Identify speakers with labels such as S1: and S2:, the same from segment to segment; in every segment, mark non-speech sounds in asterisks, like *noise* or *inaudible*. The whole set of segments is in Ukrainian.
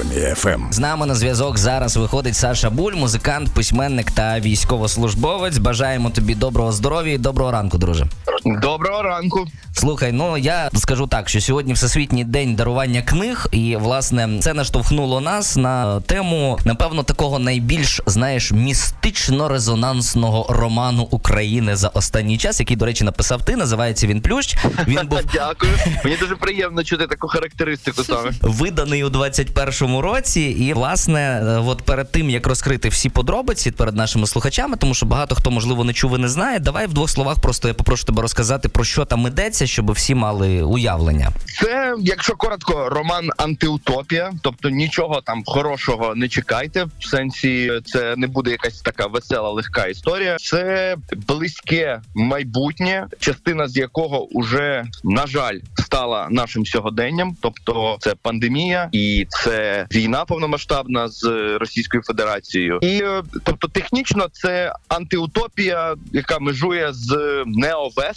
S1: Армія ФМ.
S2: З нами на зв'язок зараз виходить Саша Буль, музикант, письменник та військовослужбовець. Бажаємо тобі доброго здоров'я і доброго ранку, друже.
S3: Доброго ранку.
S2: Слухай, ну я скажу так, що сьогодні всесвітній день дарування книг, і власне це наштовхнуло нас на тему, напевно, такого найбільш знаєш містично-резонансного роману України за останній час, який, до речі, написав ти. Називається він Плющ. Він *laughs* був
S3: Дякую. Мені дуже приємно чути таку характеристику саме.
S2: виданий у 21-му році. І власне, е, от перед тим як розкрити всі подробиці перед нашими слухачами, тому що багато хто можливо не чув і не знає. Давай в двох словах просто я попрошу тебе розказати про що там ідеться, щоб всі мали уявлення.
S3: Це, якщо коротко, роман антиутопія, тобто нічого там хорошого не чекайте. В сенсі це не буде якась така весела, легка історія. Це близьке майбутнє, частина з якого уже на жаль стала нашим сьогоденням. Тобто, це пандемія і це війна повномасштабна з Російською Федерацією. І е, тобто, технічно це антиутопія, яка межує з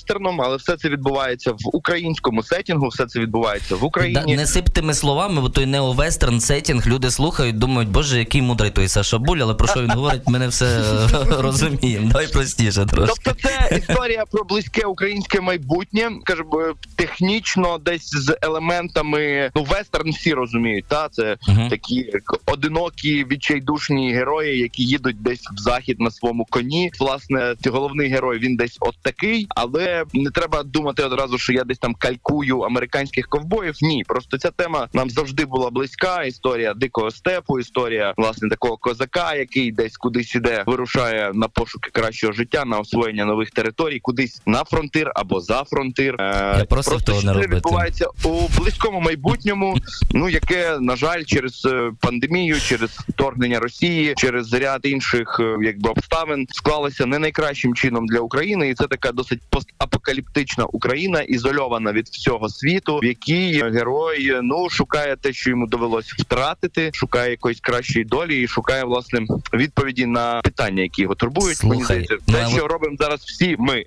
S3: неовестерном, але все це відбувається в українському сетінгу. Все це відбувається в
S2: Да,
S3: Україні.
S2: не сип тими словами, бо той неовестерн сетінг люди слухають, думають, боже, який мудрий той Саша Буль, але про що він говорить, ми не все *laughs* розуміємо. Давай простіше трошки.
S3: Тобто це історія про близьке українське майбутнє, кажемо, технічно десь з елементами. Ну, вестерн всі розуміють. Та це
S2: Мгм.
S3: такі одинокі відчайдушні герої, які їдуть десь в захід на своєму коні. Власне, головний герой він десь от такий, але не треба думати одразу, що я десь там калькую американських ковбоїв. Ні, просто ця тема нам завжди була близька. Історія дикого степу, історія власне такого козака, який десь кудись іде, вирушає на пошуки кращого життя, на освоєння нових територій, кудись на фронтир або за фронтир. Е,
S2: Я просив
S3: просто
S2: того
S3: що це відбувається у близькому майбутньому. Ну яке на жаль, через е, пандемію, через вторгнення Росії, через ряд інших е, якби обставин склалося не найкращим чином для України, і це така досить постапокаліптична Україна, ізольована від всього світу, в якій герой ну шукає те, що йому довелось втратити, шукає якоїсь кращої долі і шукає власне відповіді на питання, які його турбують. Мені здається,
S2: ну,
S3: те, що
S2: от-
S3: робимо зараз всі ми.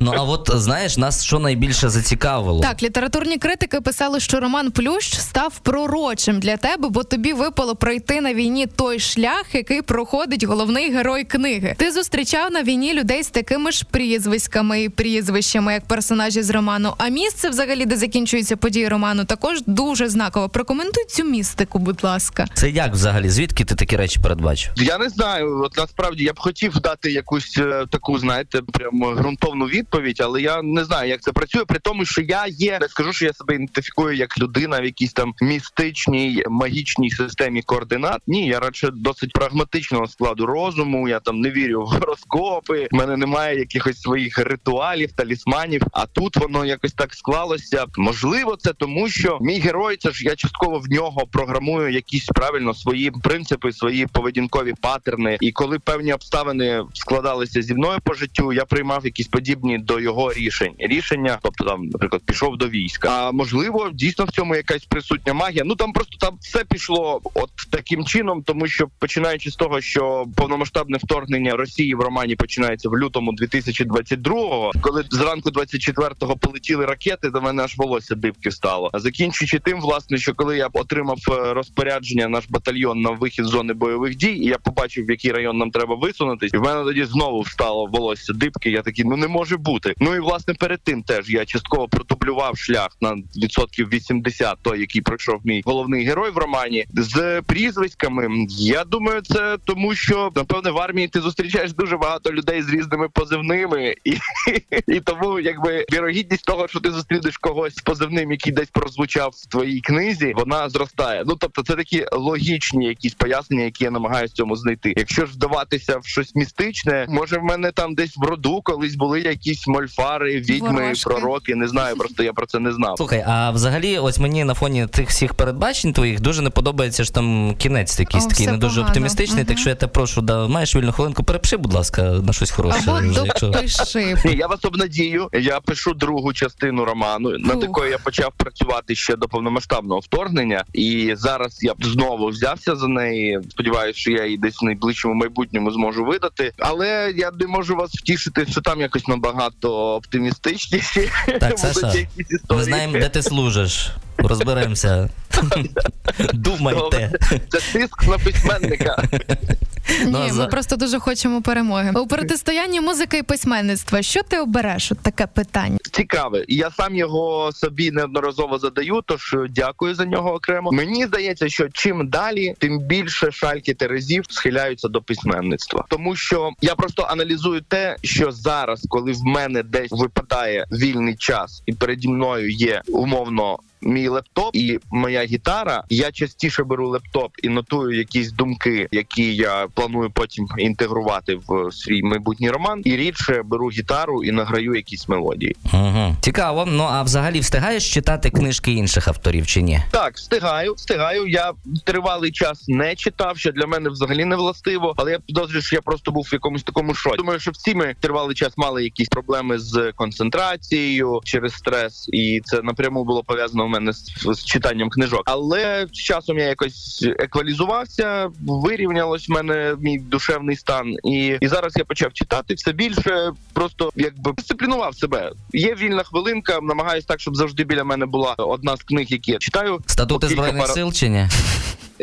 S2: Ну а от знаєш, нас що найбільше зацікавило?
S4: Так, літературні критики писали, що роман Плющ став пророчим для тебе, бо тобі випало пройти на війні той шлях, який проходить головний герой книги. Ти зустрічав на війні людей з такими ж прізвиськами і прізвищами, як персонажі з роману. А місце, взагалі, де закінчуються події роману, також дуже знаково. Прокоментуй цю містику, будь ласка.
S2: Це як взагалі? Звідки ти такі речі передбачив?
S3: Я не знаю. От насправді я б хотів дати якусь е, таку, знаєте, прям ґрунтовну відповідь, але я не знаю, як це працює. При тому, що я є, не скажу, що я себе ідентифікую як людина в якійсь там містичній магічній системі координат. Ні, я радше досить прагматичного складу розуму. Я там не вірю в гороскопи. в мене немає якихось своїх ритуалів, талісманів. А тут воно якось так склалося. Можливо, це тому, що мій герой, це ж я частково в нього програмую якісь правильно свої принципи, свої поведінкові патерни. І коли певні обставини складалися зі мною по життю, я приймав якісь подібні до його рішень. Рішення, тобто там, наприклад, пішов до війська. А можливо, дійсно в цьому якась присутня магія. Ну там просто там все пішло от таким чином, тому що починаючи з того, що повномасштабне вторгнення Росії в романі починається в лютому 2022-го, коли зранку 24-го полетіли ракети, до мене аж волосся дибки стало. А закінчуючи тим, власне, що коли я отримав е, розпорядження наш батальйон на вихід з зони бойових дій, і я побачив, в який район нам треба висунутись, і в мене тоді знову встало волосся дибки. Я такий, ну не може бути. Ну і власне перед тим теж я частково продублював шлях на відсотків 80, той, який пройшов мій головний герой в романі, з прізвиськами. Я думаю, це тому, що напевне в армії ти зустрічаєш дуже багато людей з різними позивними, і, *laughs* і тому якби вірогідність того, що ти зустрінеш когось з позивним, який десь прозвучав в твоїй книзі, вона зростає. Ну тобто, це такі логічні якісь пояснення, які я намагаюся цьому знайти. Якщо ж вдаватися в щось містичне, може в мене там десь в роду колись були якісь мольфари, відьми,
S4: Ворожки.
S3: пророки. Не знаю, просто я про це не знав.
S2: Слухай, а взагалі, ось мені на фоні тих всіх передбачень твоїх дуже не подобається ж там кінець якийсь
S4: О,
S2: такий не дуже
S4: погано.
S2: оптимістичний.
S4: Мгм.
S2: Так що я тебе прошу, да, маєш вільну хвилинку, перепиши, будь ласка, на щось хороше.
S4: Або
S2: вже, якщо-
S3: Ні, я вас обнадію. Я пишу другу частину роману, над якою я почав працювати ще до повномасштабного вторгнення. І зараз я знову взявся за неї. Сподіваюся, що я її десь в найближчому майбутньому зможу видати. Але я не можу вас втішити, що там якось набагато оптимістичніші.
S2: Так, Саша. Ми знаємо, де ти служиш. Розберемося. *laughs* Думайте.
S3: Це тиск на письменника.
S2: Ну,
S4: Ні, ми просто дуже хочемо перемоги. У протистоянні музики і письменництва. Що ти обереш? От таке питання.
S3: Цікаве. Я сам його собі неодноразово задаю, тож е, дякую за нього окремо. Мені здається, що чим далі, тим більше шальки терезів схиляються до письменництва, тому що я просто аналізую те, що зараз, коли в мене десь випадає вільний час, і переді мною є умовно. Мій лептоп і моя гітара. Я частіше беру лептоп і нотую якісь думки, які я планую потім інтегрувати в свій майбутній роман. І рідше беру гітару і награю якісь мелодії.
S2: Угу. Цікаво. Ну а взагалі встигаєш читати книжки інших авторів чи ні?
S3: Так, встигаю, встигаю. Я тривалий час не читав, що для мене взагалі не властиво, але я підозрюю, що я просто був в якомусь такому шоці. Думаю, що всі ми тривалий час мали якісь проблеми з концентрацією через стрес, і це напряму було пов'язано у мене з, з читанням книжок. Але з часом я якось еквалізувався, вирівнялось в мене мій душевний стан, і, і зараз я почав читати все більше, просто якби дисциплінував себе. Є вільна хвилинка, намагаюсь так, щоб завжди біля мене була одна з книг, які я читаю.
S2: Статути збройних
S3: пара-
S2: сил чи ні?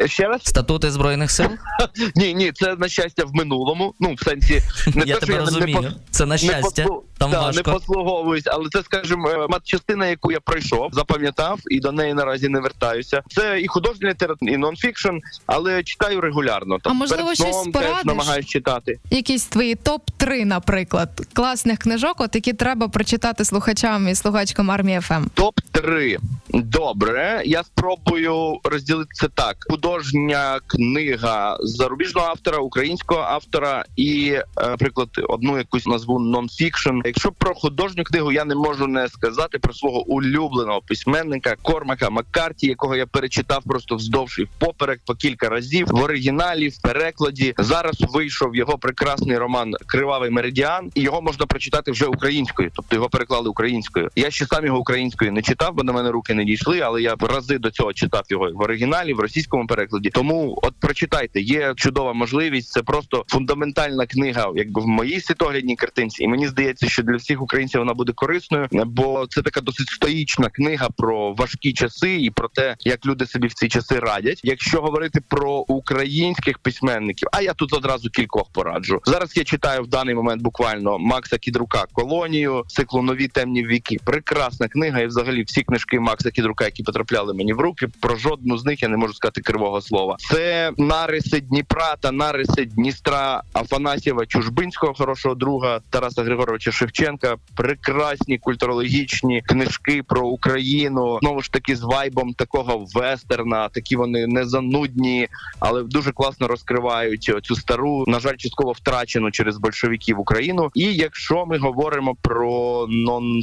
S3: Ще раз
S2: Статути збройних сил? *laughs*
S3: ні, ні, це на щастя в минулому. Ну в сенсі не
S2: Я
S3: те,
S2: тебе
S3: що
S2: розумію.
S3: не,
S2: Це на
S3: не,
S2: щастя.
S3: послу-
S2: Там
S3: да, не послуговуюсь, але це, скажімо, е, матчастина, яку я пройшов, запам'ятав і до неї наразі не вертаюся. Це і художня література, і нонфікшн, але читаю регулярно. Там
S4: А можливо,
S3: перед
S4: щось
S3: сном теж
S4: порадиш?
S3: намагаюсь читати.
S4: Якісь твої топ 3 наприклад, класних книжок, от які треба прочитати слухачам і слухачкам армії Ем. ФМ.
S3: Топ 3 Добре, я спробую розділити це так: художня книга зарубіжного автора, українського автора і, е, наприклад, одну якусь назву нонфікшн. Якщо про художню книгу я не можу не сказати про свого улюбленого письменника Кормака Маккарті, якого я перечитав просто вздовж і впоперек по кілька разів в оригіналі, в перекладі. Зараз вийшов його прекрасний роман Кривавий меридіан, і його можна прочитати вже українською, тобто його переклали українською. Я ще сам його українською не читав, бо на мене руки не дійшли, але я рази до цього читав його в оригіналі, в російському перекладі. Тому от прочитайте, є чудова можливість. Це просто фундаментальна книга, якби в моїй світоглядній картинці. І мені здається, що для всіх українців вона буде корисною, бо це така досить стоїчна книга про важкі часи і про те, як люди собі в ці часи радять. Якщо говорити про українських письменників, а я тут одразу кількох пораджу. Зараз я читаю в даний момент буквально Макса Кідрука колонію, циклу нові темні віки. Прекрасна книга, і взагалі всі книжки Макса Кідрука, які потрапляли мені в руки. Про жодну з них я не можу сказати кривого слова. Це нариси Дніпра та нариси Дністра Афанасьєва Чужбинського, хорошого друга Тараса Григоровича Шевченка. Прекрасні культурологічні книжки про Україну. Знову ж таки, з вайбом такого вестерна. Такі вони не занудні, але дуже класно розкривають цю стару, на жаль, частково втрачену через большевиків Україну. І якщо ми говоримо про нон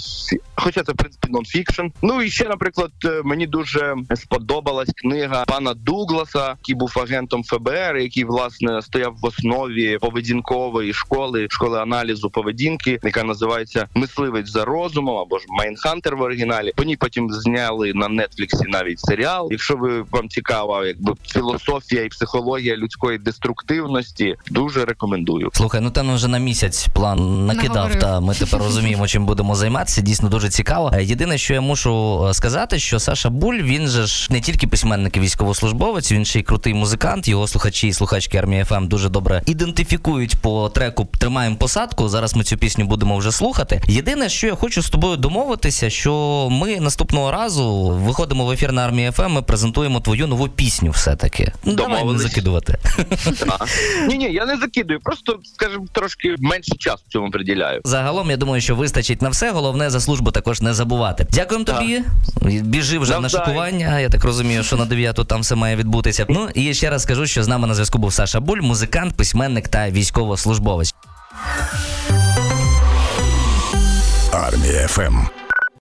S3: хоча це в принципі нонфікшн. Ну і ще, наприклад, е, мені дуже сподобалась книга пана Дугласа, який був агентом ФБР, який власне стояв в основі поведінкової школи, школи аналізу поведінки, яка називається Мисливець за розумом або ж Майнхантер в оригіналі. По ній потім зняли на Нетфліксі навіть серіал. Якщо ви вам цікава, якби філософія і психологія людської деструктивності, дуже рекомендую.
S2: Слухай, ну ти нам вже на місяць план накидав,
S4: Наговорив.
S2: та ми тепер розуміємо, чим будемо займатися. Дійсно дуже цікаво. Е, Єдине, що я мушу е, сказати, що Саша Буль він же ж не тільки письменник і військовослужбовець, він ще й крутий музикант. Його слухачі і слухачки Армії FM дуже добре ідентифікують по треку Тримаємо посадку. Зараз ми цю пісню будемо вже слухати. Єдине, що я хочу з тобою домовитися, що ми наступного разу виходимо в ефір на Армії FM. Ми презентуємо твою нову пісню. Все таки ну, давай не закидувати.
S3: Ні, ні, я не закидую, просто скажімо, трошки менше часу цьому приділяю.
S2: Загалом, я думаю, що вистачить на все. Головне за службу також не забувати. Дякуємо
S3: Так.
S2: Тобі. Біжи вже на
S3: Навзаєм.
S2: шикування. Я так розумію, що на 9 там все має відбутися. Ну і ще раз скажу, що з нами на зв'язку був Саша Буль, музикант, письменник та військовослужбовець.
S1: Армія ФМ.